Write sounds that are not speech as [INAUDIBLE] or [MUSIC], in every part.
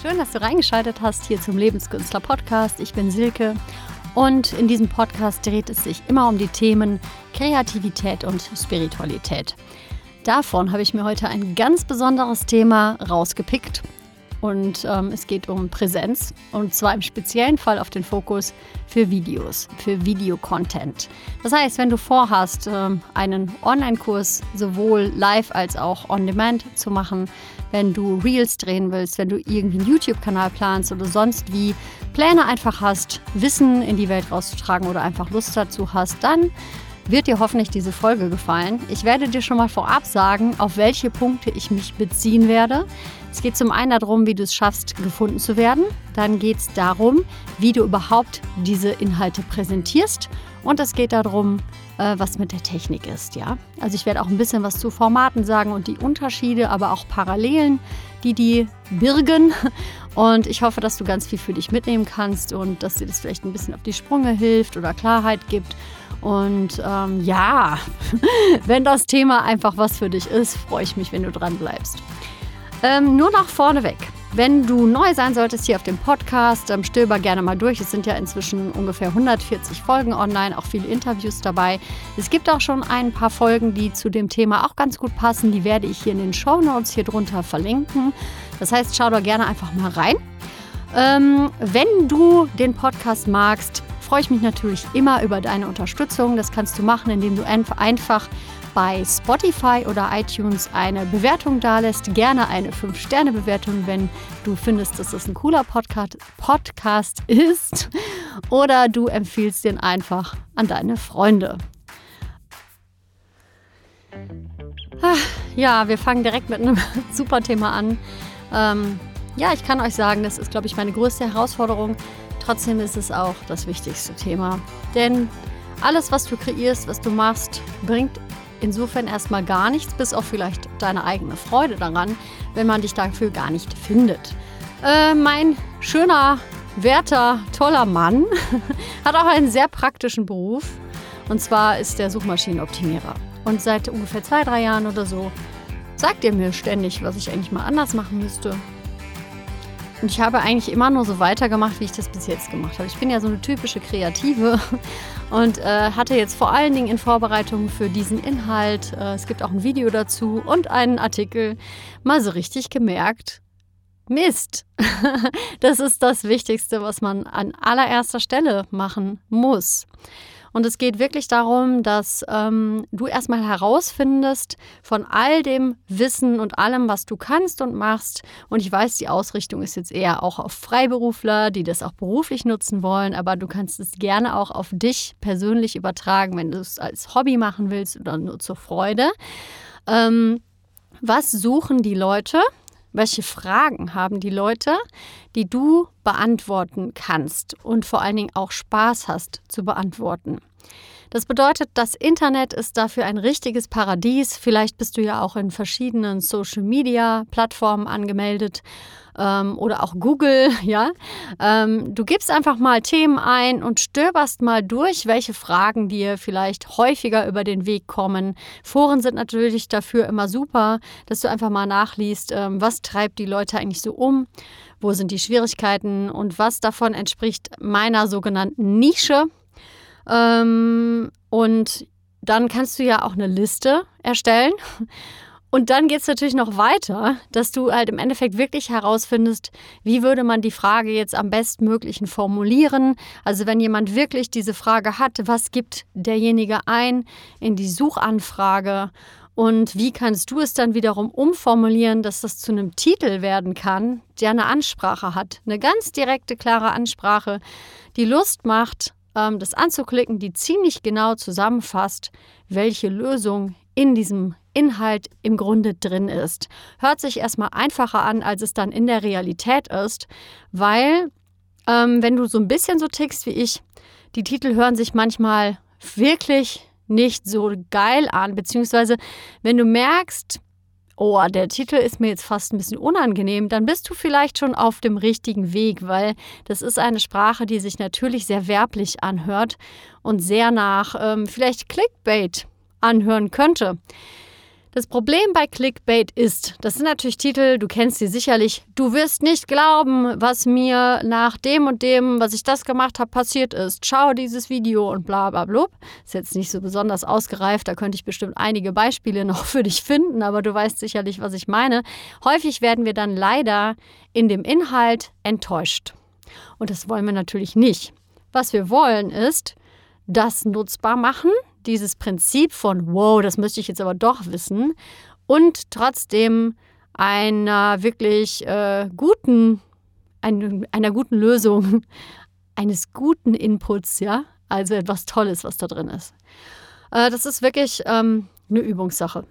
Schön, dass du reingeschaltet hast hier zum Lebenskünstler Podcast. Ich bin Silke und in diesem Podcast dreht es sich immer um die Themen Kreativität und Spiritualität. Davon habe ich mir heute ein ganz besonderes Thema rausgepickt und ähm, es geht um Präsenz und zwar im speziellen Fall auf den Fokus für Videos, für Videocontent. Das heißt, wenn du vorhast, ähm, einen Online-Kurs sowohl live als auch on-demand zu machen, wenn du Reels drehen willst, wenn du irgendwie einen YouTube-Kanal planst oder sonst wie Pläne einfach hast, Wissen in die Welt rauszutragen oder einfach Lust dazu hast, dann wird dir hoffentlich diese Folge gefallen. Ich werde dir schon mal vorab sagen, auf welche Punkte ich mich beziehen werde. Es geht zum einen darum, wie du es schaffst, gefunden zu werden. Dann geht es darum, wie du überhaupt diese Inhalte präsentierst. Und es geht darum, äh, was mit der Technik ist. Ja? Also ich werde auch ein bisschen was zu Formaten sagen und die Unterschiede, aber auch Parallelen, die die birgen. [LAUGHS] Und ich hoffe, dass du ganz viel für dich mitnehmen kannst und dass dir das vielleicht ein bisschen auf die Sprünge hilft oder Klarheit gibt. Und ähm, ja, [LAUGHS] wenn das Thema einfach was für dich ist, freue ich mich, wenn du dran bleibst. Ähm, nur noch vorneweg. Wenn du neu sein solltest hier auf dem Podcast, ähm, stöber gerne mal durch. Es sind ja inzwischen ungefähr 140 Folgen online, auch viele Interviews dabei. Es gibt auch schon ein paar Folgen, die zu dem Thema auch ganz gut passen. Die werde ich hier in den Show Notes hier drunter verlinken. Das heißt, schau da gerne einfach mal rein. Ähm, wenn du den Podcast magst, freue ich mich natürlich immer über deine Unterstützung. Das kannst du machen, indem du einfach bei Spotify oder iTunes eine Bewertung dalässt. Gerne eine 5-Sterne-Bewertung, wenn du findest, dass das ein cooler Podcast, Podcast ist. Oder du empfiehlst den einfach an deine Freunde. Ah, ja, wir fangen direkt mit einem [LAUGHS] super Thema an. Ähm, ja, ich kann euch sagen, das ist, glaube ich, meine größte Herausforderung, Trotzdem ist es auch das wichtigste Thema. Denn alles, was du kreierst, was du machst, bringt insofern erstmal gar nichts, bis auf vielleicht deine eigene Freude daran, wenn man dich dafür gar nicht findet. Äh, mein schöner, werter, toller Mann [LAUGHS] hat auch einen sehr praktischen Beruf. Und zwar ist der Suchmaschinenoptimierer. Und seit ungefähr zwei, drei Jahren oder so sagt er mir ständig, was ich eigentlich mal anders machen müsste. Und ich habe eigentlich immer nur so weitergemacht, wie ich das bis jetzt gemacht habe. Ich bin ja so eine typische Kreative und äh, hatte jetzt vor allen Dingen in Vorbereitung für diesen Inhalt, äh, es gibt auch ein Video dazu und einen Artikel, mal so richtig gemerkt, Mist. [LAUGHS] das ist das Wichtigste, was man an allererster Stelle machen muss. Und es geht wirklich darum, dass ähm, du erstmal herausfindest von all dem Wissen und allem, was du kannst und machst. Und ich weiß, die Ausrichtung ist jetzt eher auch auf Freiberufler, die das auch beruflich nutzen wollen, aber du kannst es gerne auch auf dich persönlich übertragen, wenn du es als Hobby machen willst oder nur zur Freude. Ähm, was suchen die Leute? Welche Fragen haben die Leute, die du beantworten kannst und vor allen Dingen auch Spaß hast zu beantworten? Das bedeutet, das Internet ist dafür ein richtiges Paradies. Vielleicht bist du ja auch in verschiedenen Social-Media-Plattformen angemeldet ähm, oder auch Google. [LAUGHS] Ja, ähm, du gibst einfach mal Themen ein und stöberst mal durch, welche Fragen dir vielleicht häufiger über den Weg kommen. Foren sind natürlich dafür immer super, dass du einfach mal nachliest, ähm, was treibt die Leute eigentlich so um wo sind die Schwierigkeiten und was davon entspricht meiner sogenannten Nische. Ähm, und dann kannst du ja auch eine Liste erstellen. [LAUGHS] Und dann geht es natürlich noch weiter, dass du halt im Endeffekt wirklich herausfindest, wie würde man die Frage jetzt am bestmöglichen formulieren. Also wenn jemand wirklich diese Frage hat, was gibt derjenige ein in die Suchanfrage und wie kannst du es dann wiederum umformulieren, dass das zu einem Titel werden kann, der eine Ansprache hat, eine ganz direkte, klare Ansprache, die Lust macht, ähm, das anzuklicken, die ziemlich genau zusammenfasst, welche Lösung in diesem Inhalt im Grunde drin ist. Hört sich erstmal einfacher an, als es dann in der Realität ist, weil ähm, wenn du so ein bisschen so tickst wie ich, die Titel hören sich manchmal wirklich nicht so geil an, beziehungsweise wenn du merkst, oh, der Titel ist mir jetzt fast ein bisschen unangenehm, dann bist du vielleicht schon auf dem richtigen Weg, weil das ist eine Sprache, die sich natürlich sehr werblich anhört und sehr nach ähm, vielleicht Clickbait anhören könnte. Das Problem bei Clickbait ist, das sind natürlich Titel, du kennst sie sicherlich, du wirst nicht glauben, was mir nach dem und dem, was ich das gemacht habe, passiert ist. Schau dieses Video und bla bla bla. Ist jetzt nicht so besonders ausgereift, da könnte ich bestimmt einige Beispiele [LAUGHS] noch für dich finden, aber du weißt sicherlich, was ich meine. Häufig werden wir dann leider in dem Inhalt enttäuscht. Und das wollen wir natürlich nicht. Was wir wollen ist, das nutzbar machen, dieses Prinzip von, wow, das müsste ich jetzt aber doch wissen und trotzdem einer wirklich äh, guten, ein, einer guten Lösung, [LAUGHS] eines guten Inputs, ja, also etwas Tolles, was da drin ist. Äh, das ist wirklich ähm, eine Übungssache.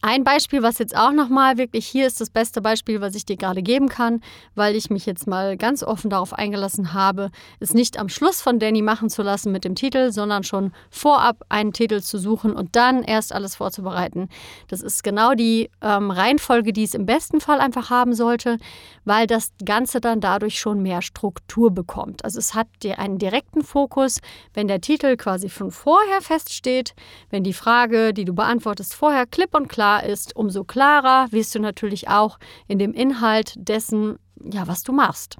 Ein Beispiel, was jetzt auch nochmal wirklich hier ist, das beste Beispiel, was ich dir gerade geben kann, weil ich mich jetzt mal ganz offen darauf eingelassen habe, es nicht am Schluss von Danny machen zu lassen mit dem Titel, sondern schon vorab einen Titel zu suchen und dann erst alles vorzubereiten. Das ist genau die ähm, Reihenfolge, die es im besten Fall einfach haben sollte, weil das Ganze dann dadurch schon mehr Struktur bekommt. Also es hat dir einen direkten Fokus, wenn der Titel quasi von vorher feststeht, wenn die Frage, die du beantwortest, vorher klipp und klar ist, umso klarer wirst du natürlich auch in dem Inhalt dessen, ja, was du machst.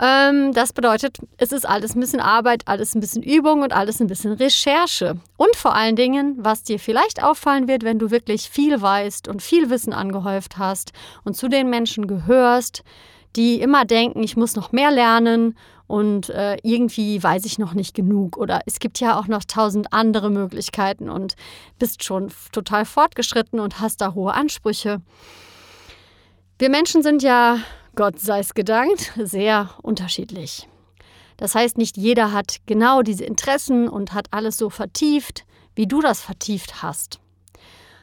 Ähm, das bedeutet, es ist alles ein bisschen Arbeit, alles ein bisschen Übung und alles ein bisschen Recherche. Und vor allen Dingen, was dir vielleicht auffallen wird, wenn du wirklich viel weißt und viel Wissen angehäuft hast und zu den Menschen gehörst, die immer denken, ich muss noch mehr lernen und äh, irgendwie weiß ich noch nicht genug oder es gibt ja auch noch tausend andere Möglichkeiten und bist schon total fortgeschritten und hast da hohe Ansprüche. Wir Menschen sind ja, Gott sei es gedankt, sehr unterschiedlich. Das heißt, nicht jeder hat genau diese Interessen und hat alles so vertieft, wie du das vertieft hast.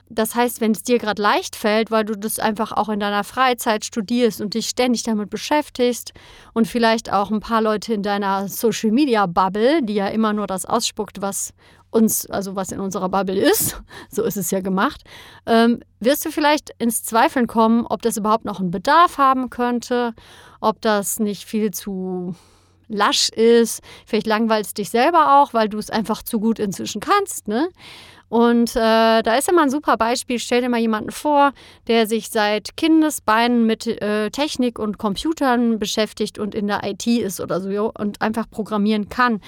Das heißt, wenn es dir gerade leicht fällt, weil du das einfach auch in deiner Freizeit studierst und dich ständig damit beschäftigst und vielleicht auch ein paar Leute in deiner Social Media Bubble, die ja immer nur das ausspuckt, was uns, also was in unserer Bubble ist, [LAUGHS] so ist es ja gemacht, ähm, wirst du vielleicht ins Zweifeln kommen, ob das überhaupt noch einen Bedarf haben könnte, ob das nicht viel zu lasch ist. Vielleicht langweilst dich selber auch, weil du es einfach zu gut inzwischen kannst. Ne? Und äh, da ist immer ein super Beispiel. Stell dir mal jemanden vor, der sich seit Kindesbeinen mit äh, Technik und Computern beschäftigt und in der IT ist oder so und einfach programmieren kann.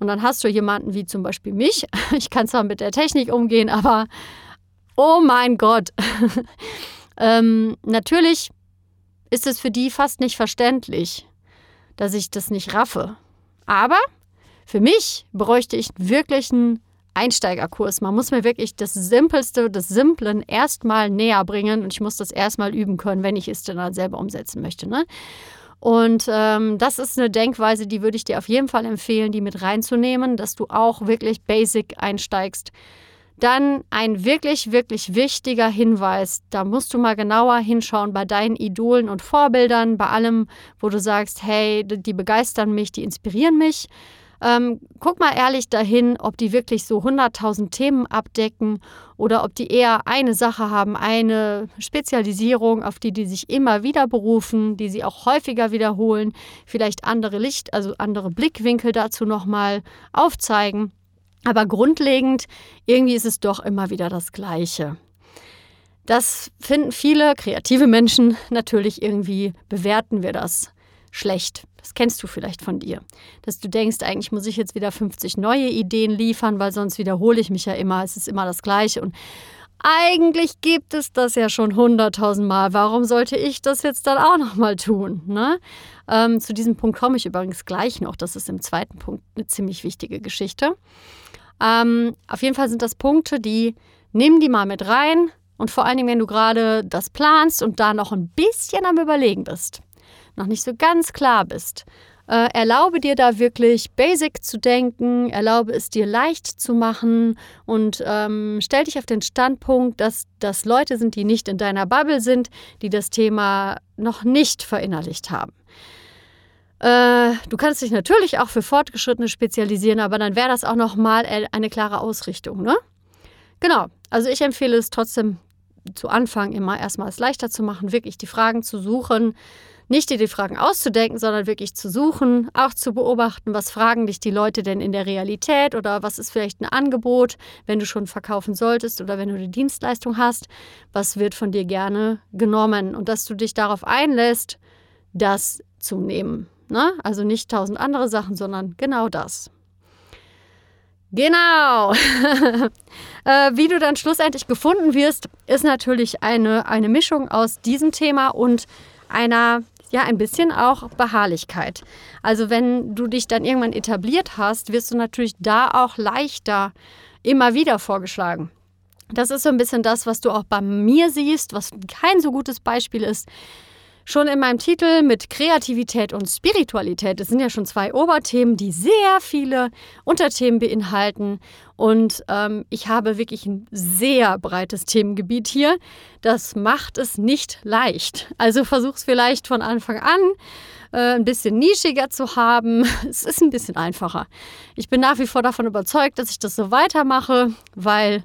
Und dann hast du jemanden wie zum Beispiel mich. [LAUGHS] Ich kann zwar mit der Technik umgehen, aber oh mein Gott. [LAUGHS] ähm, natürlich ist es für die fast nicht verständlich, dass ich das nicht raffe. Aber für mich bräuchte ich wirklich einen Einsteigerkurs. Man muss mir wirklich das Simpelste des Simplen erstmal näher bringen und ich muss das erstmal üben können, wenn ich es dann selber umsetzen möchte. Ne? Und ähm, das ist eine Denkweise, die würde ich dir auf jeden Fall empfehlen, die mit reinzunehmen, dass du auch wirklich basic einsteigst. Dann ein wirklich, wirklich wichtiger Hinweis, da musst du mal genauer hinschauen bei deinen Idolen und Vorbildern, bei allem, wo du sagst, hey, die begeistern mich, die inspirieren mich. Ähm, guck mal ehrlich dahin, ob die wirklich so 100.000 Themen abdecken oder ob die eher eine Sache haben, eine Spezialisierung, auf die die sich immer wieder berufen, die sie auch häufiger wiederholen, vielleicht andere Licht, also andere Blickwinkel dazu nochmal aufzeigen. Aber grundlegend, irgendwie ist es doch immer wieder das Gleiche. Das finden viele kreative Menschen natürlich irgendwie, bewerten wir das schlecht. Das kennst du vielleicht von dir. Dass du denkst, eigentlich muss ich jetzt wieder 50 neue Ideen liefern, weil sonst wiederhole ich mich ja immer. Es ist immer das Gleiche. Und eigentlich gibt es das ja schon hunderttausend Mal. Warum sollte ich das jetzt dann auch nochmal tun? Ne? Ähm, zu diesem Punkt komme ich übrigens gleich noch. Das ist im zweiten Punkt eine ziemlich wichtige Geschichte. Ähm, auf jeden Fall sind das Punkte, die nimm die mal mit rein. Und vor allen Dingen, wenn du gerade das planst und da noch ein bisschen am Überlegen bist noch nicht so ganz klar bist. Äh, erlaube dir da wirklich basic zu denken, erlaube es dir leicht zu machen und ähm, stell dich auf den Standpunkt, dass das Leute sind, die nicht in deiner Bubble sind, die das Thema noch nicht verinnerlicht haben. Äh, du kannst dich natürlich auch für Fortgeschrittene spezialisieren, aber dann wäre das auch nochmal eine klare Ausrichtung. Ne? Genau, also ich empfehle es trotzdem zu Anfang immer erstmal es leichter zu machen, wirklich die Fragen zu suchen, nicht dir die Fragen auszudenken, sondern wirklich zu suchen, auch zu beobachten, was fragen dich die Leute denn in der Realität oder was ist vielleicht ein Angebot, wenn du schon verkaufen solltest oder wenn du eine Dienstleistung hast, was wird von dir gerne genommen und dass du dich darauf einlässt, das zu nehmen. Ne? Also nicht tausend andere Sachen, sondern genau das. Genau. [LAUGHS] äh, wie du dann schlussendlich gefunden wirst, ist natürlich eine, eine Mischung aus diesem Thema und einer ja ein bisschen auch Beharrlichkeit. Also wenn du dich dann irgendwann etabliert hast, wirst du natürlich da auch leichter immer wieder vorgeschlagen. Das ist so ein bisschen das, was du auch bei mir siehst, was kein so gutes Beispiel ist. Schon in meinem Titel mit Kreativität und Spiritualität, das sind ja schon zwei Oberthemen, die sehr viele Unterthemen beinhalten. Und ähm, ich habe wirklich ein sehr breites Themengebiet hier. Das macht es nicht leicht. Also versuch es vielleicht von Anfang an äh, ein bisschen nischiger zu haben. [LAUGHS] Es ist ein bisschen einfacher. Ich bin nach wie vor davon überzeugt, dass ich das so weitermache, weil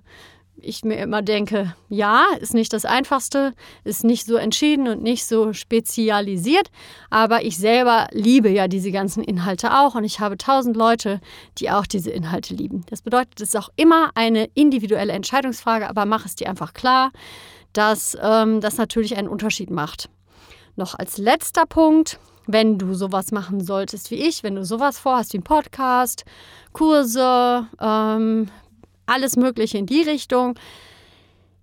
ich mir immer denke, ja, ist nicht das Einfachste, ist nicht so entschieden und nicht so spezialisiert, aber ich selber liebe ja diese ganzen Inhalte auch und ich habe tausend Leute, die auch diese Inhalte lieben. Das bedeutet, es ist auch immer eine individuelle Entscheidungsfrage, aber mach es dir einfach klar, dass ähm, das natürlich einen Unterschied macht. Noch als letzter Punkt, wenn du sowas machen solltest wie ich, wenn du sowas vorhast wie ein Podcast, Kurse, ähm, alles Mögliche in die Richtung.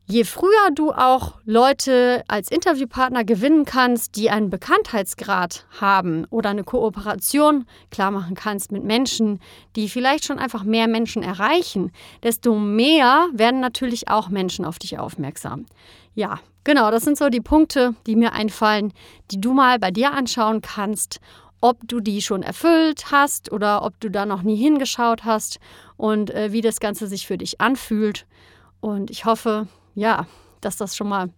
Je früher du auch Leute als Interviewpartner gewinnen kannst, die einen Bekanntheitsgrad haben oder eine Kooperation klar machen kannst mit Menschen, die vielleicht schon einfach mehr Menschen erreichen, desto mehr werden natürlich auch Menschen auf dich aufmerksam. Ja, genau, das sind so die Punkte, die mir einfallen, die du mal bei dir anschauen kannst ob du die schon erfüllt hast oder ob du da noch nie hingeschaut hast und äh, wie das Ganze sich für dich anfühlt. Und ich hoffe, ja, dass das schon mal,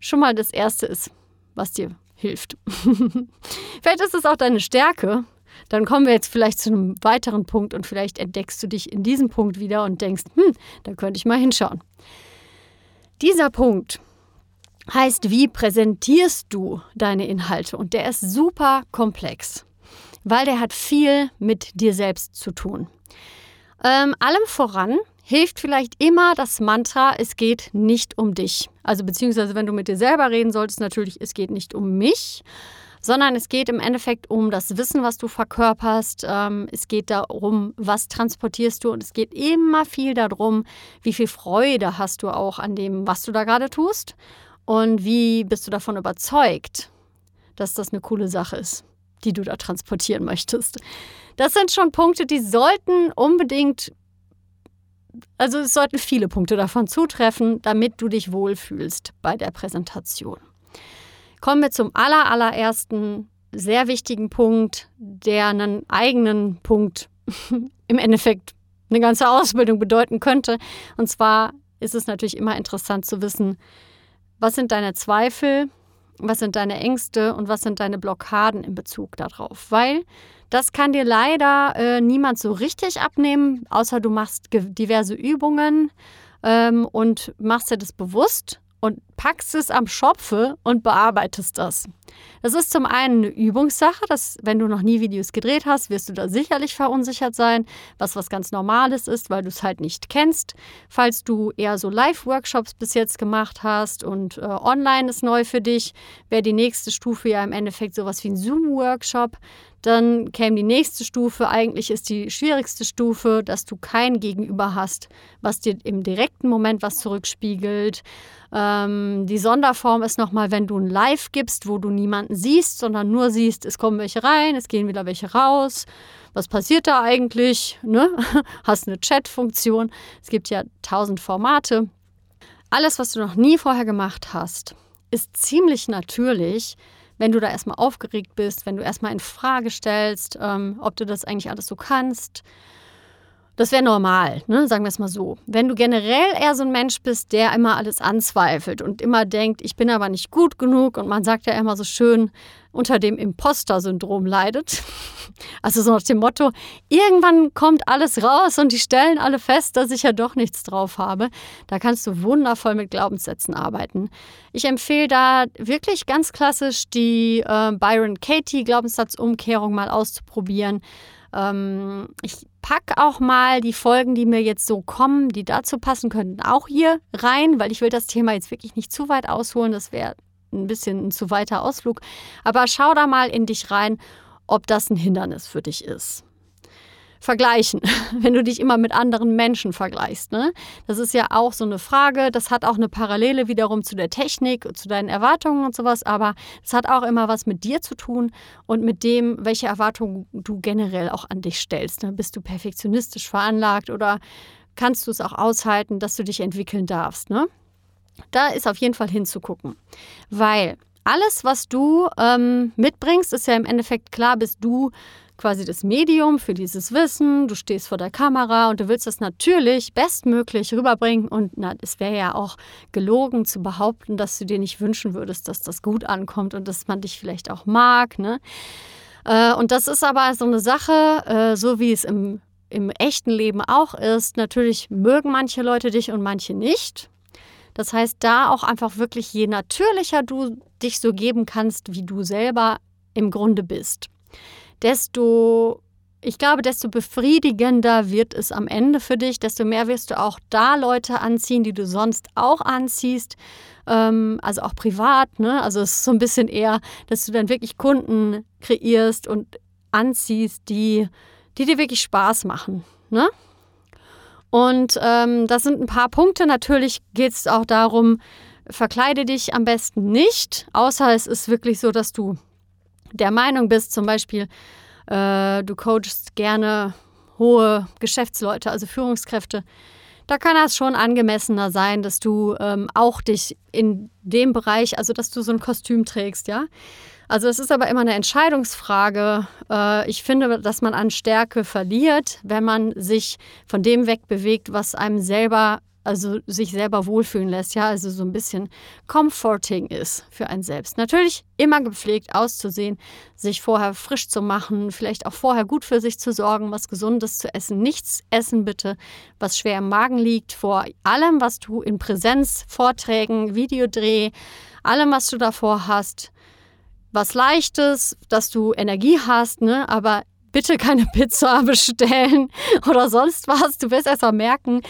schon mal das Erste ist, was dir hilft. [LAUGHS] vielleicht ist es auch deine Stärke. Dann kommen wir jetzt vielleicht zu einem weiteren Punkt und vielleicht entdeckst du dich in diesem Punkt wieder und denkst, hm, da könnte ich mal hinschauen. Dieser Punkt heißt, wie präsentierst du deine Inhalte? Und der ist super komplex, weil der hat viel mit dir selbst zu tun. Ähm, allem voran hilft vielleicht immer das Mantra, es geht nicht um dich. Also beziehungsweise wenn du mit dir selber reden solltest, natürlich, es geht nicht um mich, sondern es geht im Endeffekt um das Wissen, was du verkörperst. Ähm, es geht darum, was transportierst du und es geht immer viel darum, wie viel Freude hast du auch an dem, was du da gerade tust und wie bist du davon überzeugt, dass das eine coole Sache ist, die du da transportieren möchtest? Das sind schon Punkte, die sollten unbedingt, also es sollten viele Punkte davon zutreffen, damit du dich wohlfühlst bei der Präsentation. Kommen wir zum aller, allerersten sehr wichtigen Punkt, der einen eigenen Punkt [LAUGHS] im Endeffekt eine ganze Ausbildung bedeuten könnte. Und zwar ist es natürlich immer interessant zu wissen, was sind deine Zweifel? Was sind deine Ängste und was sind deine Blockaden in Bezug darauf? Weil das kann dir leider äh, niemand so richtig abnehmen, außer du machst diverse Übungen ähm, und machst dir das bewusst und packst es am Schopfe und bearbeitest das. Das ist zum einen eine Übungssache, dass wenn du noch nie Videos gedreht hast, wirst du da sicherlich verunsichert sein, was was ganz Normales ist, weil du es halt nicht kennst. Falls du eher so Live-Workshops bis jetzt gemacht hast und äh, online ist neu für dich, wäre die nächste Stufe ja im Endeffekt sowas wie ein Zoom-Workshop. Dann käme die nächste Stufe. Eigentlich ist die schwierigste Stufe, dass du kein Gegenüber hast, was dir im direkten Moment was zurückspiegelt. Ähm, die Sonderform ist nochmal, wenn du ein Live gibst, wo du niemanden siehst, sondern nur siehst, es kommen welche rein, es gehen wieder welche raus. Was passiert da eigentlich? Ne? [LAUGHS] Hast eine Chat-Funktion. Es gibt ja tausend Formate. Alles, was du noch nie vorher gemacht hast, ist ziemlich natürlich wenn du da erstmal aufgeregt bist, wenn du erstmal in Frage stellst, ähm, ob du das eigentlich alles so kannst. Das wäre normal, ne? sagen wir es mal so. Wenn du generell eher so ein Mensch bist, der immer alles anzweifelt und immer denkt, ich bin aber nicht gut genug und man sagt ja immer so schön, unter dem Imposter-Syndrom leidet. [LAUGHS] Also so nach dem Motto, irgendwann kommt alles raus und die stellen alle fest, dass ich ja doch nichts drauf habe. Da kannst du wundervoll mit Glaubenssätzen arbeiten. Ich empfehle da wirklich ganz klassisch die äh, Byron Katie Glaubenssatzumkehrung mal auszuprobieren. Ähm, ich packe auch mal die Folgen, die mir jetzt so kommen, die dazu passen könnten, auch hier rein, weil ich will das Thema jetzt wirklich nicht zu weit ausholen. Das wäre ein bisschen ein zu weiter Ausflug. Aber schau da mal in dich rein, ob das ein Hindernis für dich ist vergleichen, [LAUGHS] wenn du dich immer mit anderen Menschen vergleichst. Ne? Das ist ja auch so eine Frage, das hat auch eine Parallele wiederum zu der Technik, zu deinen Erwartungen und sowas, aber es hat auch immer was mit dir zu tun und mit dem, welche Erwartungen du generell auch an dich stellst. Ne? Bist du perfektionistisch veranlagt oder kannst du es auch aushalten, dass du dich entwickeln darfst? Ne? Da ist auf jeden Fall hinzugucken, weil alles, was du ähm, mitbringst, ist ja im Endeffekt klar, bist du quasi das Medium für dieses Wissen. Du stehst vor der Kamera und du willst das natürlich bestmöglich rüberbringen. Und na, es wäre ja auch gelogen zu behaupten, dass du dir nicht wünschen würdest, dass das gut ankommt und dass man dich vielleicht auch mag. Ne? Äh, und das ist aber so eine Sache, äh, so wie es im, im echten Leben auch ist. Natürlich mögen manche Leute dich und manche nicht. Das heißt, da auch einfach wirklich, je natürlicher du dich so geben kannst, wie du selber im Grunde bist desto, ich glaube, desto befriedigender wird es am Ende für dich, desto mehr wirst du auch da Leute anziehen, die du sonst auch anziehst. Ähm, also auch privat, ne? Also es ist so ein bisschen eher, dass du dann wirklich Kunden kreierst und anziehst, die, die dir wirklich Spaß machen. Ne? Und ähm, das sind ein paar Punkte. Natürlich geht es auch darum, verkleide dich am besten nicht, außer es ist wirklich so, dass du der Meinung bist, zum Beispiel, äh, du coachst gerne hohe Geschäftsleute, also Führungskräfte, da kann das schon angemessener sein, dass du ähm, auch dich in dem Bereich, also dass du so ein Kostüm trägst, ja. Also es ist aber immer eine Entscheidungsfrage. Äh, ich finde, dass man an Stärke verliert, wenn man sich von dem wegbewegt, was einem selber also sich selber wohlfühlen lässt, ja, also so ein bisschen comforting ist für einen selbst. Natürlich immer gepflegt auszusehen, sich vorher frisch zu machen, vielleicht auch vorher gut für sich zu sorgen, was Gesundes zu essen. Nichts essen bitte, was schwer im Magen liegt, vor allem, was du in Präsenz, Vorträgen, Videodreh, allem, was du davor hast. Was Leichtes, dass du Energie hast, ne? aber bitte keine [LAUGHS] Pizza bestellen oder sonst was. Du wirst erst mal merken,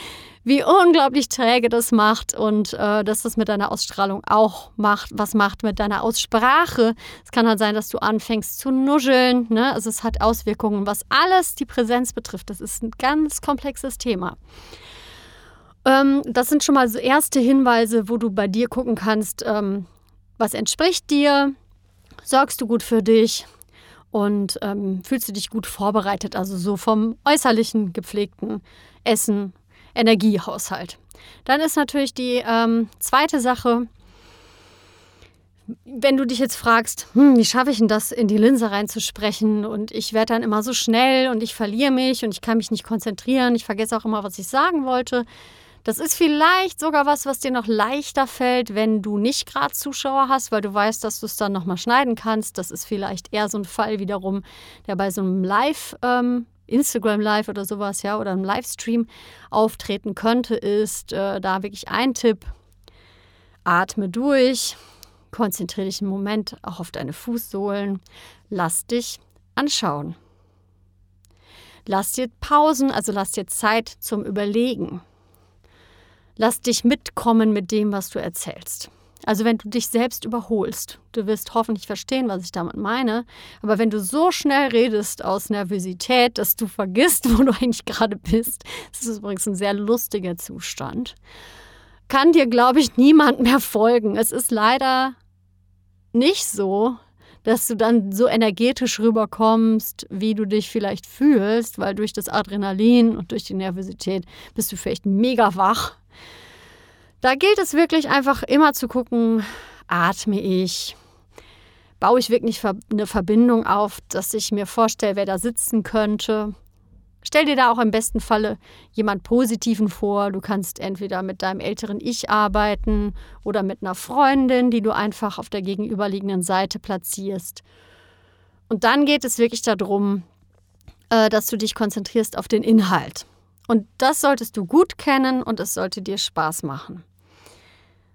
wie unglaublich träge das macht und äh, dass das mit deiner Ausstrahlung auch macht, was macht mit deiner Aussprache. Es kann halt sein, dass du anfängst zu nuscheln. Ne? Also es hat Auswirkungen, was alles die Präsenz betrifft. Das ist ein ganz komplexes Thema. Ähm, das sind schon mal so erste Hinweise, wo du bei dir gucken kannst, ähm, was entspricht dir, sorgst du gut für dich und ähm, fühlst du dich gut vorbereitet, also so vom äußerlichen gepflegten Essen Energiehaushalt. Dann ist natürlich die ähm, zweite Sache, wenn du dich jetzt fragst, hm, wie schaffe ich denn das, in die Linse reinzusprechen und ich werde dann immer so schnell und ich verliere mich und ich kann mich nicht konzentrieren, ich vergesse auch immer, was ich sagen wollte. Das ist vielleicht sogar was, was dir noch leichter fällt, wenn du nicht gerade Zuschauer hast, weil du weißt, dass du es dann nochmal schneiden kannst. Das ist vielleicht eher so ein Fall wiederum, der bei so einem Live- ähm, Instagram Live oder sowas, ja, oder einem Livestream auftreten könnte, ist äh, da wirklich ein Tipp. Atme durch, konzentriere dich einen Moment auch auf deine Fußsohlen, lass dich anschauen. Lass dir Pausen, also lass dir Zeit zum Überlegen. Lass dich mitkommen mit dem, was du erzählst. Also wenn du dich selbst überholst, du wirst hoffentlich verstehen, was ich damit meine, aber wenn du so schnell redest aus Nervosität, dass du vergisst, [LAUGHS] wo du eigentlich gerade bist, das ist übrigens ein sehr lustiger Zustand, kann dir, glaube ich, niemand mehr folgen. Es ist leider nicht so, dass du dann so energetisch rüberkommst, wie du dich vielleicht fühlst, weil durch das Adrenalin und durch die Nervosität bist du vielleicht mega wach da gilt es wirklich einfach immer zu gucken, atme ich, baue ich wirklich eine Verbindung auf, dass ich mir vorstelle, wer da sitzen könnte. Stell dir da auch im besten Falle jemand Positiven vor. Du kannst entweder mit deinem älteren Ich arbeiten oder mit einer Freundin, die du einfach auf der gegenüberliegenden Seite platzierst. Und dann geht es wirklich darum, äh, dass du dich konzentrierst auf den Inhalt. Und das solltest du gut kennen und es sollte dir Spaß machen.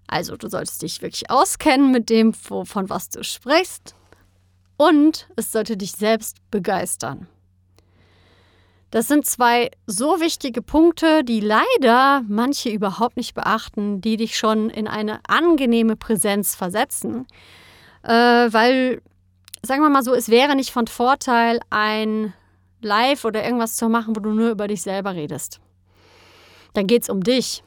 Also du solltest dich wirklich auskennen mit dem, von was du sprichst. Und es sollte dich selbst begeistern. Das sind zwei so wichtige Punkte, die leider manche überhaupt nicht beachten, die dich schon in eine angenehme Präsenz versetzen. Äh, weil, sagen wir mal so, es wäre nicht von Vorteil, ein Live oder irgendwas zu machen, wo du nur über dich selber redest. Dann geht es um dich.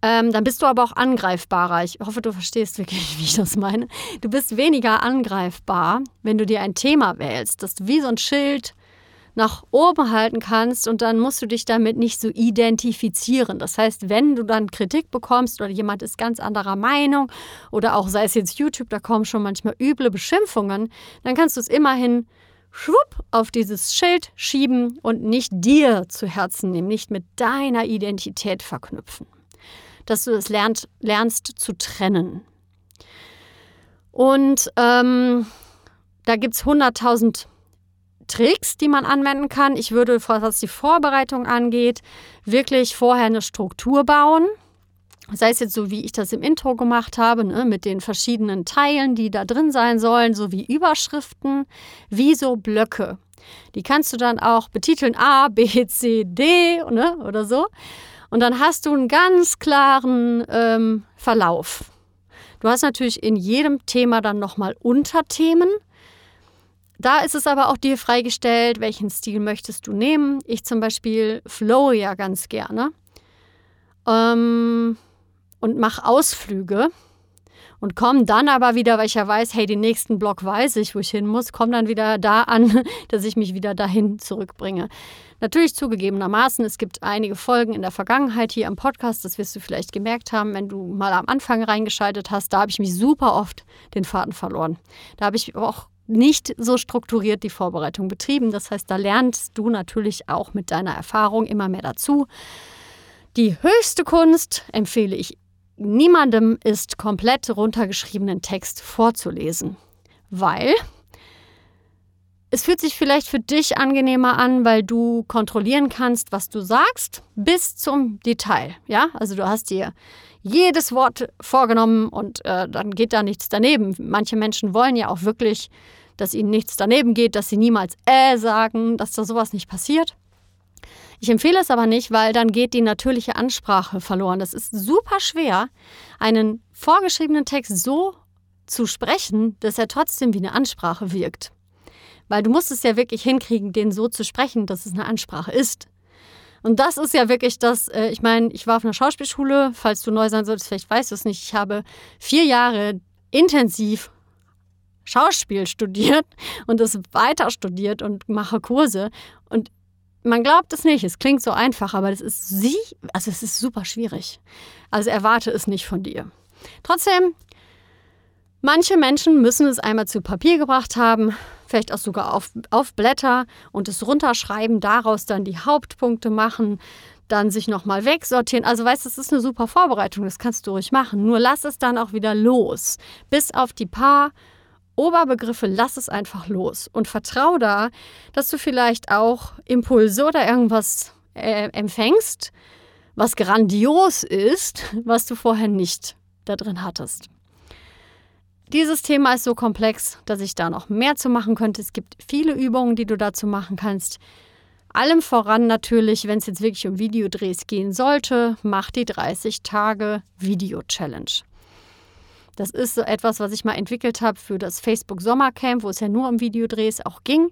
Ähm, dann bist du aber auch angreifbarer. Ich hoffe, du verstehst wirklich, [LAUGHS] wie ich das meine. Du bist weniger angreifbar, wenn du dir ein Thema wählst, dass du wie so ein Schild nach oben halten kannst und dann musst du dich damit nicht so identifizieren. Das heißt, wenn du dann Kritik bekommst oder jemand ist ganz anderer Meinung oder auch sei es jetzt YouTube, da kommen schon manchmal üble Beschimpfungen, dann kannst du es immerhin schwupp auf dieses Schild schieben und nicht dir zu Herzen nehmen, nicht mit deiner Identität verknüpfen. Dass du es lernt, lernst zu trennen. Und ähm, da gibt es 100.000 Tricks, die man anwenden kann. Ich würde, was die Vorbereitung angeht, wirklich vorher eine Struktur bauen. Sei es jetzt so, wie ich das im Intro gemacht habe, ne, mit den verschiedenen Teilen, die da drin sein sollen, sowie Überschriften, wie so Blöcke. Die kannst du dann auch betiteln A, B, C, D ne, oder so. Und dann hast du einen ganz klaren ähm, Verlauf. Du hast natürlich in jedem Thema dann nochmal Unterthemen. Da ist es aber auch dir freigestellt, welchen Stil möchtest du nehmen. Ich zum Beispiel flow ja ganz gerne ähm, und mache Ausflüge und komme dann aber wieder, weil ich ja weiß, hey, den nächsten Block weiß ich, wo ich hin muss, komme dann wieder da an, [LAUGHS] dass ich mich wieder dahin zurückbringe. Natürlich zugegebenermaßen, es gibt einige Folgen in der Vergangenheit hier am Podcast, das wirst du vielleicht gemerkt haben, wenn du mal am Anfang reingeschaltet hast, da habe ich mich super oft den Faden verloren. Da habe ich auch nicht so strukturiert die Vorbereitung betrieben. Das heißt, da lernst du natürlich auch mit deiner Erfahrung immer mehr dazu. Die höchste Kunst empfehle ich niemandem ist, komplett runtergeschriebenen Text vorzulesen, weil es fühlt sich vielleicht für dich angenehmer an, weil du kontrollieren kannst, was du sagst, bis zum Detail. Ja, also du hast dir jedes Wort vorgenommen und äh, dann geht da nichts daneben. Manche Menschen wollen ja auch wirklich dass ihnen nichts daneben geht, dass sie niemals äh sagen, dass da sowas nicht passiert. Ich empfehle es aber nicht, weil dann geht die natürliche Ansprache verloren. Das ist super schwer, einen vorgeschriebenen Text so zu sprechen, dass er trotzdem wie eine Ansprache wirkt. Weil du musst es ja wirklich hinkriegen, den so zu sprechen, dass es eine Ansprache ist. Und das ist ja wirklich das, äh, ich meine, ich war auf einer Schauspielschule, falls du neu sein solltest, vielleicht weißt du es nicht. Ich habe vier Jahre intensiv Schauspiel studiert und es weiter studiert und mache Kurse. Und man glaubt es nicht, es klingt so einfach, aber das ist sie, also es ist super schwierig. Also erwarte es nicht von dir. Trotzdem, manche Menschen müssen es einmal zu Papier gebracht haben, vielleicht auch sogar auf, auf Blätter und es runterschreiben, daraus dann die Hauptpunkte machen, dann sich nochmal wegsortieren. Also weißt du, das ist eine super Vorbereitung, das kannst du ruhig machen. Nur lass es dann auch wieder los. Bis auf die paar Oberbegriffe, lass es einfach los und vertrau da, dass du vielleicht auch Impulse oder irgendwas äh, empfängst, was grandios ist, was du vorher nicht da drin hattest. Dieses Thema ist so komplex, dass ich da noch mehr zu machen könnte. Es gibt viele Übungen, die du dazu machen kannst. Allem voran natürlich, wenn es jetzt wirklich um Videodrehs gehen sollte, mach die 30 Tage Video Challenge. Das ist so etwas, was ich mal entwickelt habe für das Facebook Sommercamp, wo es ja nur um Videodrehs auch ging.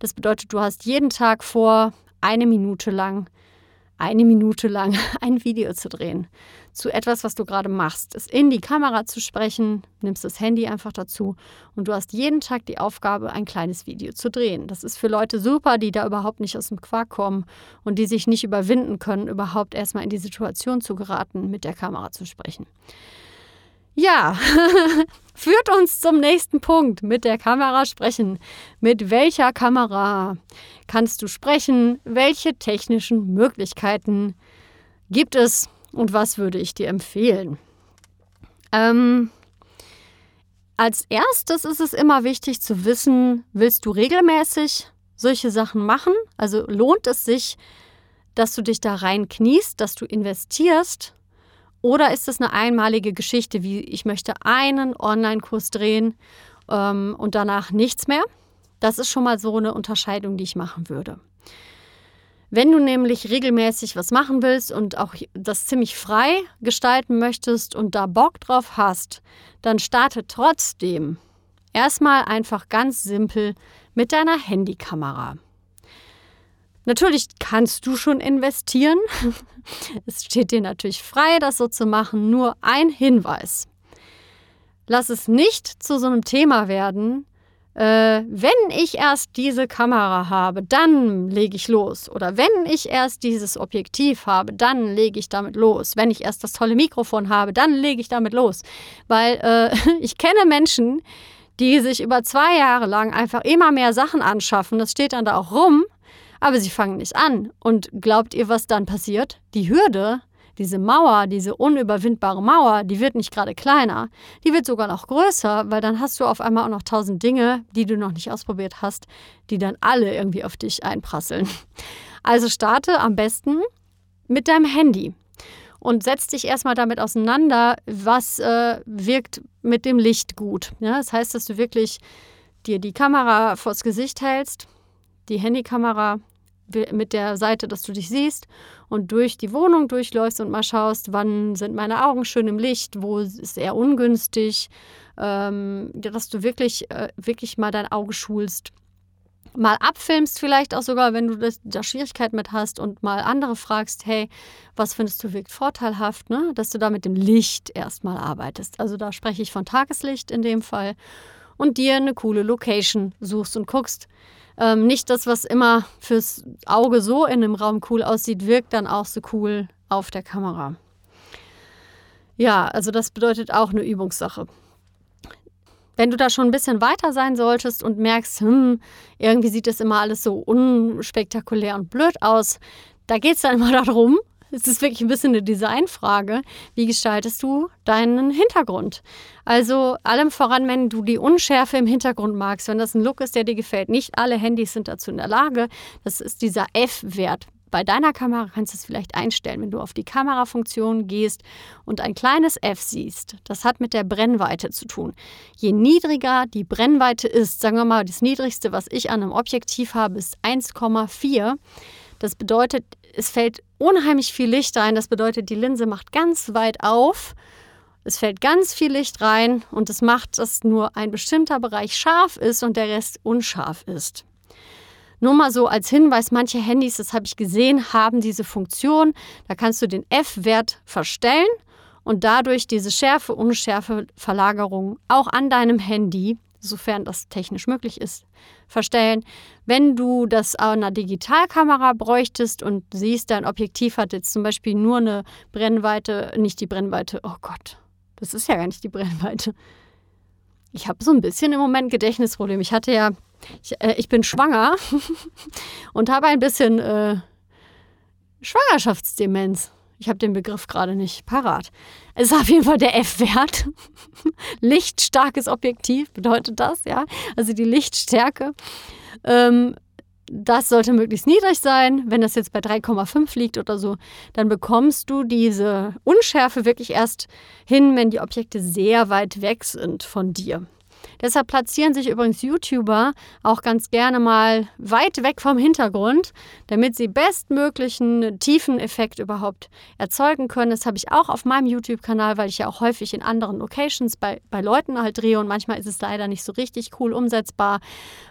Das bedeutet, du hast jeden Tag vor, eine Minute lang, eine Minute lang [LAUGHS] ein Video zu drehen. Zu etwas, was du gerade machst. Es in die Kamera zu sprechen, nimmst das Handy einfach dazu und du hast jeden Tag die Aufgabe, ein kleines Video zu drehen. Das ist für Leute super, die da überhaupt nicht aus dem Quark kommen und die sich nicht überwinden können, überhaupt erstmal in die Situation zu geraten, mit der Kamera zu sprechen. Ja, [LAUGHS] führt uns zum nächsten Punkt. Mit der Kamera sprechen. Mit welcher Kamera kannst du sprechen? Welche technischen Möglichkeiten gibt es und was würde ich dir empfehlen? Ähm, als erstes ist es immer wichtig zu wissen, willst du regelmäßig solche Sachen machen? Also lohnt es sich, dass du dich da reinkniest, dass du investierst? Oder ist es eine einmalige Geschichte, wie ich möchte einen Online-Kurs drehen ähm, und danach nichts mehr? Das ist schon mal so eine Unterscheidung, die ich machen würde. Wenn du nämlich regelmäßig was machen willst und auch das ziemlich frei gestalten möchtest und da Bock drauf hast, dann starte trotzdem erstmal einfach ganz simpel mit deiner Handykamera. Natürlich kannst du schon investieren. [LAUGHS] Es steht dir natürlich frei, das so zu machen. Nur ein Hinweis. Lass es nicht zu so einem Thema werden, äh, wenn ich erst diese Kamera habe, dann lege ich los. Oder wenn ich erst dieses Objektiv habe, dann lege ich damit los. Wenn ich erst das tolle Mikrofon habe, dann lege ich damit los. Weil äh, [LAUGHS] ich kenne Menschen, die sich über zwei Jahre lang einfach immer mehr Sachen anschaffen. Das steht dann da auch rum aber sie fangen nicht an. Und glaubt ihr, was dann passiert? Die Hürde, diese Mauer, diese unüberwindbare Mauer, die wird nicht gerade kleiner, die wird sogar noch größer, weil dann hast du auf einmal auch noch tausend Dinge, die du noch nicht ausprobiert hast, die dann alle irgendwie auf dich einprasseln. Also starte am besten mit deinem Handy und setz dich erstmal damit auseinander, was äh, wirkt mit dem Licht gut. Ja, das heißt, dass du wirklich dir die Kamera vors Gesicht hältst, die Handykamera mit der Seite, dass du dich siehst und durch die Wohnung durchläufst und mal schaust, wann sind meine Augen schön im Licht, wo ist eher ungünstig, ähm, dass du wirklich, äh, wirklich mal dein Auge schulst. Mal abfilmst vielleicht auch sogar, wenn du das, da Schwierigkeiten mit hast und mal andere fragst, hey, was findest du wirkt vorteilhaft, ne? dass du da mit dem Licht erstmal arbeitest. Also da spreche ich von Tageslicht in dem Fall und dir eine coole Location suchst und guckst, ähm, nicht das, was immer fürs Auge so in einem Raum cool aussieht, wirkt dann auch so cool auf der Kamera. Ja, also das bedeutet auch eine Übungssache. Wenn du da schon ein bisschen weiter sein solltest und merkst, hm, irgendwie sieht das immer alles so unspektakulär und blöd aus, da geht es dann immer [LAUGHS] darum, es ist wirklich ein bisschen eine Designfrage. Wie gestaltest du deinen Hintergrund? Also allem voran, wenn du die Unschärfe im Hintergrund magst, wenn das ein Look ist, der dir gefällt. Nicht alle Handys sind dazu in der Lage. Das ist dieser F-Wert. Bei deiner Kamera kannst du es vielleicht einstellen, wenn du auf die Kamerafunktion gehst und ein kleines F siehst. Das hat mit der Brennweite zu tun. Je niedriger die Brennweite ist, sagen wir mal, das niedrigste, was ich an einem Objektiv habe, ist 1,4. Das bedeutet, es fällt unheimlich viel Licht rein. Das bedeutet, die Linse macht ganz weit auf. Es fällt ganz viel Licht rein und es macht, dass nur ein bestimmter Bereich scharf ist und der Rest unscharf ist. Nur mal so als Hinweis, manche Handys, das habe ich gesehen, haben diese Funktion. Da kannst du den F-Wert verstellen und dadurch diese Schärfe-Unschärfe-Verlagerung auch an deinem Handy sofern das technisch möglich ist, verstellen. Wenn du das an einer Digitalkamera bräuchtest und siehst, dein Objektiv hat jetzt zum Beispiel nur eine Brennweite, nicht die Brennweite, oh Gott, das ist ja gar nicht die Brennweite. Ich habe so ein bisschen im Moment Gedächtnisproblem. Ich hatte ja, ich, äh, ich bin schwanger [LAUGHS] und habe ein bisschen äh, Schwangerschaftsdemenz. Ich habe den Begriff gerade nicht parat. Es ist auf jeden Fall der F-Wert. [LAUGHS] Lichtstarkes Objektiv bedeutet das, ja. Also die Lichtstärke. Ähm, das sollte möglichst niedrig sein. Wenn das jetzt bei 3,5 liegt oder so, dann bekommst du diese Unschärfe wirklich erst hin, wenn die Objekte sehr weit weg sind von dir. Deshalb platzieren sich übrigens YouTuber auch ganz gerne mal weit weg vom Hintergrund, damit sie bestmöglichen tiefen Effekt überhaupt erzeugen können. Das habe ich auch auf meinem YouTube-Kanal, weil ich ja auch häufig in anderen Locations bei, bei Leuten halt drehe und manchmal ist es leider nicht so richtig cool umsetzbar.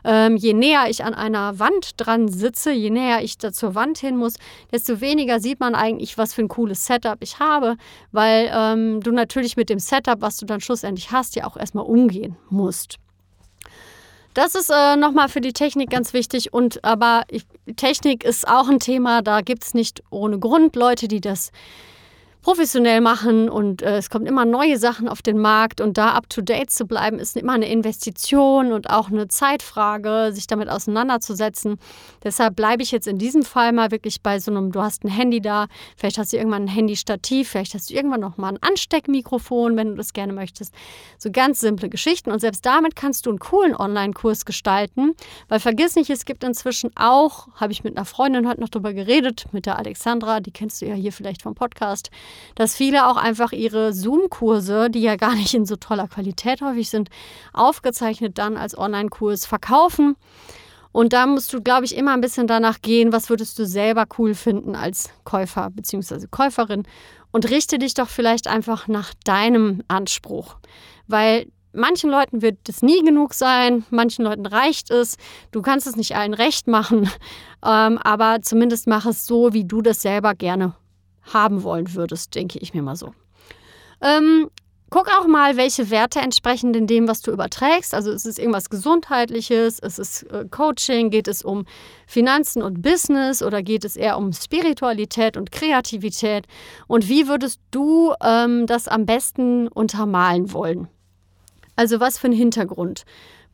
Ähm, je näher ich an einer Wand dran sitze, je näher ich da zur Wand hin muss, desto weniger sieht man eigentlich, was für ein cooles Setup ich habe, weil ähm, du natürlich mit dem Setup, was du dann schlussendlich hast, ja auch erstmal umgehen musst musst. Das ist äh, nochmal für die Technik ganz wichtig. Und aber ich, Technik ist auch ein Thema, da gibt es nicht ohne Grund Leute, die das professionell machen und äh, es kommen immer neue Sachen auf den Markt und da up-to-date zu bleiben, ist immer eine Investition und auch eine Zeitfrage, sich damit auseinanderzusetzen. Deshalb bleibe ich jetzt in diesem Fall mal wirklich bei so einem, du hast ein Handy da, vielleicht hast du irgendwann ein Handy-Stativ, vielleicht hast du irgendwann noch mal ein Ansteckmikrofon, wenn du das gerne möchtest. So ganz simple Geschichten und selbst damit kannst du einen coolen Online-Kurs gestalten, weil vergiss nicht, es gibt inzwischen auch, habe ich mit einer Freundin heute noch drüber geredet, mit der Alexandra, die kennst du ja hier vielleicht vom Podcast, dass viele auch einfach ihre Zoom-Kurse, die ja gar nicht in so toller Qualität häufig sind, aufgezeichnet dann als Online-Kurs verkaufen. Und da musst du, glaube ich, immer ein bisschen danach gehen, was würdest du selber cool finden als Käufer bzw. Käuferin. Und richte dich doch vielleicht einfach nach deinem Anspruch. Weil manchen Leuten wird es nie genug sein, manchen Leuten reicht es. Du kannst es nicht allen recht machen, ähm, aber zumindest mach es so, wie du das selber gerne haben wollen würdest, denke ich mir mal so. Ähm, guck auch mal, welche Werte entsprechen in dem, was du überträgst. Also ist es irgendwas Gesundheitliches, ist es äh, Coaching, geht es um Finanzen und Business oder geht es eher um Spiritualität und Kreativität? Und wie würdest du ähm, das am besten untermalen wollen? Also was für ein Hintergrund?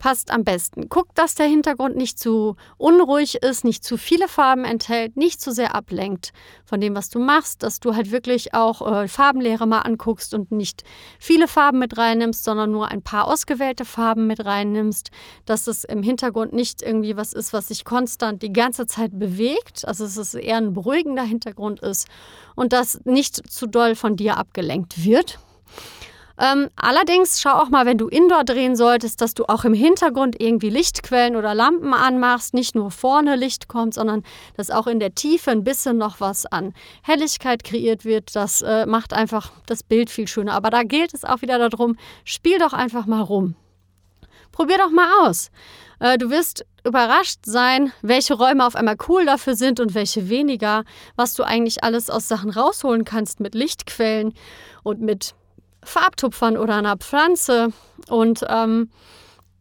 Passt am besten. Guck, dass der Hintergrund nicht zu unruhig ist, nicht zu viele Farben enthält, nicht zu sehr ablenkt von dem, was du machst, dass du halt wirklich auch äh, Farbenlehre mal anguckst und nicht viele Farben mit reinnimmst, sondern nur ein paar ausgewählte Farben mit reinnimmst, dass es im Hintergrund nicht irgendwie was ist, was sich konstant die ganze Zeit bewegt, also dass es eher ein beruhigender Hintergrund ist und das nicht zu doll von dir abgelenkt wird. Ähm, allerdings schau auch mal, wenn du Indoor drehen solltest, dass du auch im Hintergrund irgendwie Lichtquellen oder Lampen anmachst. Nicht nur vorne Licht kommt, sondern dass auch in der Tiefe ein bisschen noch was an Helligkeit kreiert wird. Das äh, macht einfach das Bild viel schöner. Aber da gilt es auch wieder darum, spiel doch einfach mal rum. Probier doch mal aus. Äh, du wirst überrascht sein, welche Räume auf einmal cool dafür sind und welche weniger, was du eigentlich alles aus Sachen rausholen kannst mit Lichtquellen und mit Farbtupfern oder einer Pflanze. Und ähm,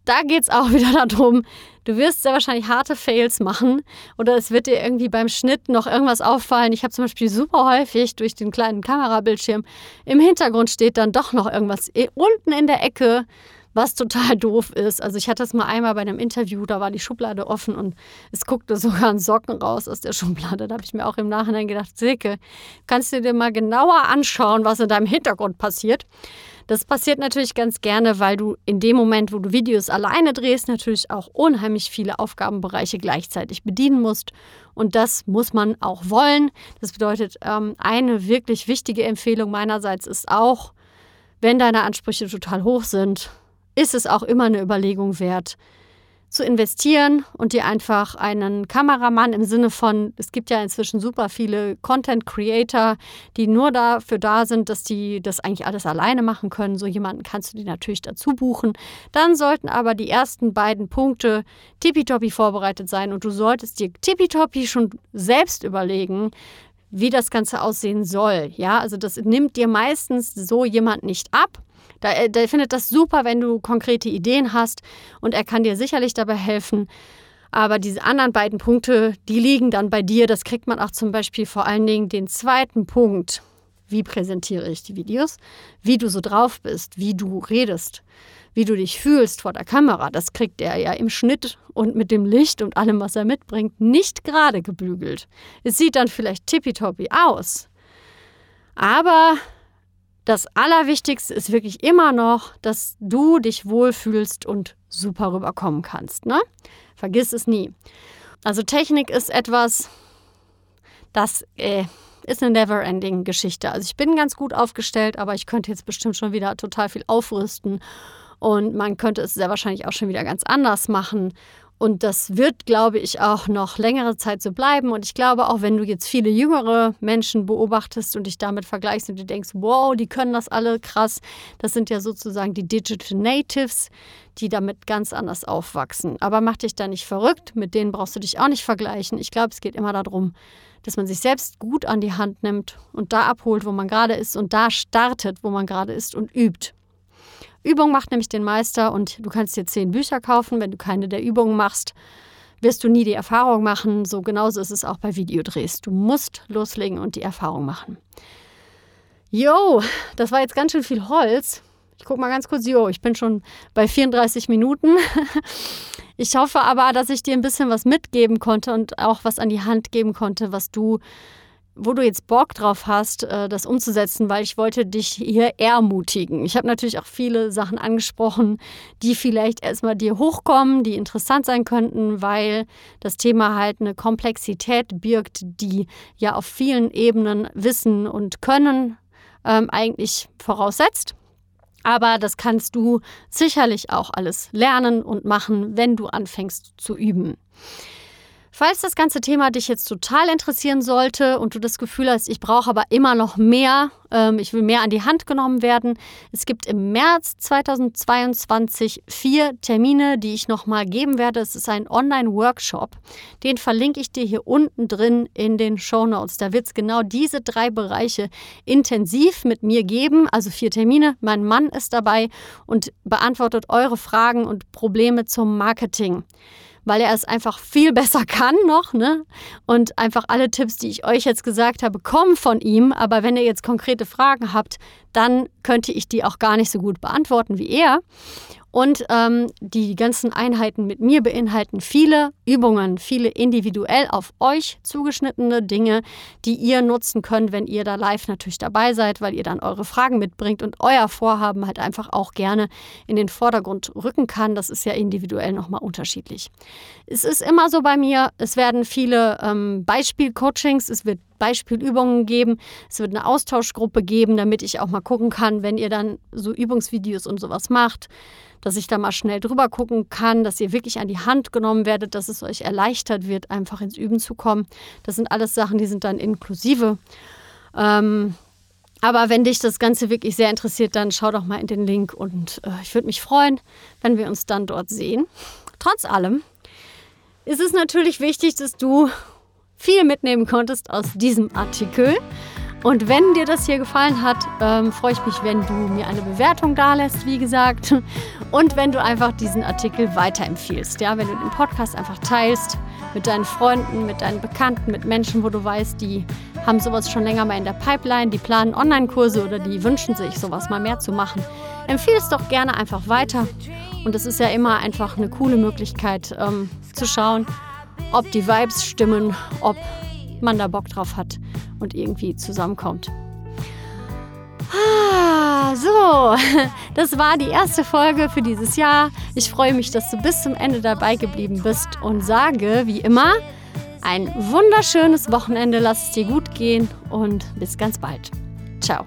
da geht es auch [LAUGHS] wieder darum, du wirst sehr wahrscheinlich harte Fails machen oder es wird dir irgendwie beim Schnitt noch irgendwas auffallen. Ich habe zum Beispiel super häufig durch den kleinen Kamerabildschirm im Hintergrund steht dann doch noch irgendwas unten in der Ecke was total [LAUGHS] doof ist. Also ich hatte das mal einmal bei einem Interview, da war die Schublade offen und es guckte sogar ein Socken raus aus der [LAUGHS] Schublade. Da habe ich mir auch im Nachhinein gedacht, Silke, kannst du dir mal genauer anschauen, was in deinem Hintergrund passiert? Das passiert natürlich ganz gerne, weil du in dem Moment, wo du Videos alleine drehst, natürlich auch unheimlich viele Aufgabenbereiche gleichzeitig bedienen musst. Und das muss man auch wollen. Das bedeutet, ähm, eine wirklich wichtige Empfehlung meinerseits ist auch, wenn deine Ansprüche total hoch sind, ist es auch immer eine Überlegung wert, zu investieren und dir einfach einen Kameramann im Sinne von, es gibt ja inzwischen super viele Content Creator, die nur dafür da sind, dass die das eigentlich alles alleine machen können. So jemanden kannst du dir natürlich dazu buchen. Dann sollten aber die ersten beiden Punkte tippitoppi vorbereitet sein und du solltest dir tippitoppi schon selbst überlegen, wie das Ganze aussehen soll. Ja, also das nimmt dir meistens so jemand nicht ab. Der, der findet das super, wenn du konkrete Ideen hast und er kann dir sicherlich dabei helfen. Aber diese anderen beiden Punkte, die liegen dann bei dir. Das kriegt man auch zum Beispiel vor allen Dingen den zweiten Punkt. Wie präsentiere ich die Videos? Wie du so drauf bist, wie du redest, wie du dich fühlst vor der Kamera. Das kriegt er ja im Schnitt und mit dem Licht und allem, was er mitbringt, nicht gerade gebügelt. Es sieht dann vielleicht tippitoppi aus. Aber das Allerwichtigste ist wirklich immer noch, dass du dich wohlfühlst und super rüberkommen kannst. Ne? Vergiss es nie. Also Technik ist etwas, das äh, ist eine never-ending Geschichte. Also ich bin ganz gut aufgestellt, aber ich könnte jetzt bestimmt schon wieder total viel aufrüsten und man könnte es sehr wahrscheinlich auch schon wieder ganz anders machen. Und das wird, glaube ich, auch noch längere Zeit so bleiben. Und ich glaube, auch wenn du jetzt viele jüngere Menschen beobachtest und dich damit vergleichst und du denkst, wow, die können das alle krass, das sind ja sozusagen die Digital Natives, die damit ganz anders aufwachsen. Aber mach dich da nicht verrückt, mit denen brauchst du dich auch nicht vergleichen. Ich glaube, es geht immer darum, dass man sich selbst gut an die Hand nimmt und da abholt, wo man gerade ist und da startet, wo man gerade ist und übt. Übung macht nämlich den Meister und du kannst dir zehn Bücher kaufen. Wenn du keine der Übungen machst, wirst du nie die Erfahrung machen. So genauso ist es auch bei Videodrehs. Du musst loslegen und die Erfahrung machen. Jo, das war jetzt ganz schön viel Holz. Ich gucke mal ganz kurz, jo, ich bin schon bei 34 Minuten. [LAUGHS] Ich hoffe aber, dass ich dir ein bisschen was mitgeben konnte und auch was an die Hand geben konnte, was du wo du jetzt Bock drauf hast, äh, das umzusetzen, weil ich wollte dich hier ermutigen. Ich habe natürlich auch viele Sachen angesprochen, die vielleicht erstmal dir hochkommen, die interessant sein könnten, weil das Thema halt eine Komplexität birgt, die ja auf vielen Ebenen Wissen und Können ähm, eigentlich voraussetzt. Aber das kannst du sicherlich auch alles lernen und machen, wenn du anfängst zu üben. Falls das ganze Thema dich jetzt total interessieren sollte und du das Gefühl hast, ich brauche aber immer noch mehr, ähm, ich will mehr an die Hand genommen werden, es gibt im März 2022 vier Termine, die ich nochmal geben werde. Es ist ein Online-Workshop. Den verlinke ich dir hier unten drin in den Show Notes. Da wird es genau diese drei Bereiche intensiv mit mir geben. Also vier Termine. Mein Mann ist dabei und beantwortet eure Fragen und Probleme zum Marketing weil er es einfach viel [LAUGHS] besser kann noch. Ne? Und einfach alle Tipps, die ich euch jetzt gesagt habe, kommen von ihm. Aber wenn ihr jetzt konkrete Fragen habt, dann könnte ich die auch gar nicht so gut beantworten wie er. Und ähm, die ganzen Einheiten mit mir beinhalten viele Übungen, viele individuell auf euch zugeschnittene Dinge, die ihr nutzen könnt, wenn ihr da live natürlich dabei seid, weil ihr dann eure Fragen mitbringt und euer Vorhaben halt einfach auch gerne in den Vordergrund rücken kann. Das ist ja individuell nochmal unterschiedlich. Es ist immer so bei mir, es werden viele ähm, Beispielcoachings, es wird Beispielübungen geben. Es wird eine Austauschgruppe geben, damit ich auch mal gucken kann, wenn ihr dann so Übungsvideos und sowas macht, dass ich da mal schnell drüber gucken kann, dass ihr wirklich an die Hand genommen werdet, dass es euch erleichtert wird, einfach ins Üben zu kommen. Das sind alles Sachen, die sind dann inklusive. Ähm, aber wenn dich das Ganze wirklich sehr interessiert, dann schau doch mal in den Link und äh, ich würde mich freuen, wenn wir uns dann dort sehen. Trotz allem ist es natürlich wichtig, dass du viel mitnehmen konntest aus diesem Artikel. Und wenn dir das hier gefallen hat, ähm, freue ich mich, wenn du mir eine Bewertung dalässt, wie gesagt. Und wenn du einfach diesen Artikel weiterempfiehlst. Ja, wenn du den Podcast einfach teilst mit deinen Freunden, mit deinen Bekannten, mit Menschen, wo du weißt, die haben sowas schon länger mal in der Pipeline, die planen Online-Kurse oder die wünschen sich, sowas mal mehr zu machen. Empfehle es doch gerne einfach weiter. Und es ist ja immer einfach eine coole Möglichkeit ähm, zu schauen, ob die Vibes stimmen, ob man da Bock drauf hat und irgendwie zusammenkommt. Ah, so, [LAUGHS] das war die erste Folge für dieses Jahr. Ich freue mich, dass du bis zum Ende dabei geblieben bist und sage, wie immer, ein wunderschönes Wochenende. Lass es dir gut gehen und bis ganz bald. Ciao.